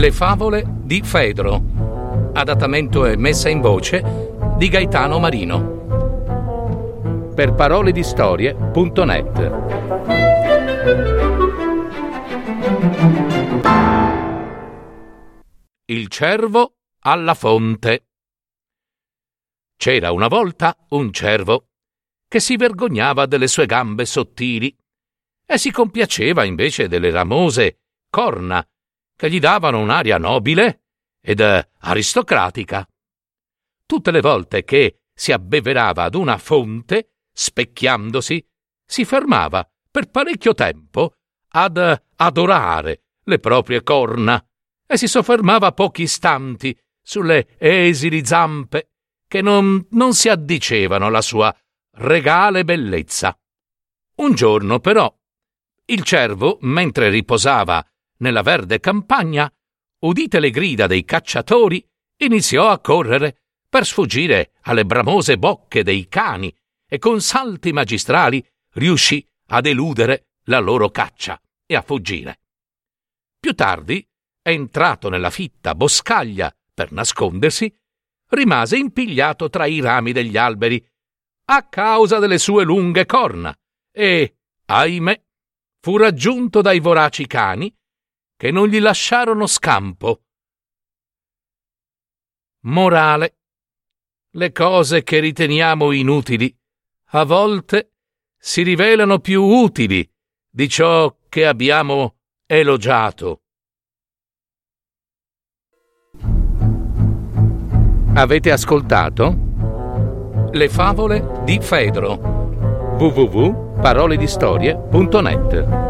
Le favole di Fedro. Adattamento e messa in voce di Gaetano Marino. Per parole di storie.net. Il cervo alla fonte. C'era una volta un cervo che si vergognava delle sue gambe sottili e si compiaceva invece delle ramose corna che gli davano un'aria nobile ed aristocratica. Tutte le volte che si abbeverava ad una fonte, specchiandosi, si fermava per parecchio tempo ad adorare le proprie corna e si soffermava pochi istanti sulle esili zampe che non, non si addicevano alla sua regale bellezza. Un giorno, però, il cervo, mentre riposava nella verde campagna, udite le grida dei cacciatori, iniziò a correre per sfuggire alle bramose bocche dei cani e con salti magistrali riuscì ad eludere la loro caccia e a fuggire. Più tardi, entrato nella fitta boscaglia per nascondersi, rimase impigliato tra i rami degli alberi a causa delle sue lunghe corna e, ahimè, fu raggiunto dai voraci cani che non gli lasciarono scampo. Morale. Le cose che riteniamo inutili a volte si rivelano più utili di ciò che abbiamo elogiato. Avete ascoltato? Le favole di Fedro www.paroledistorie.net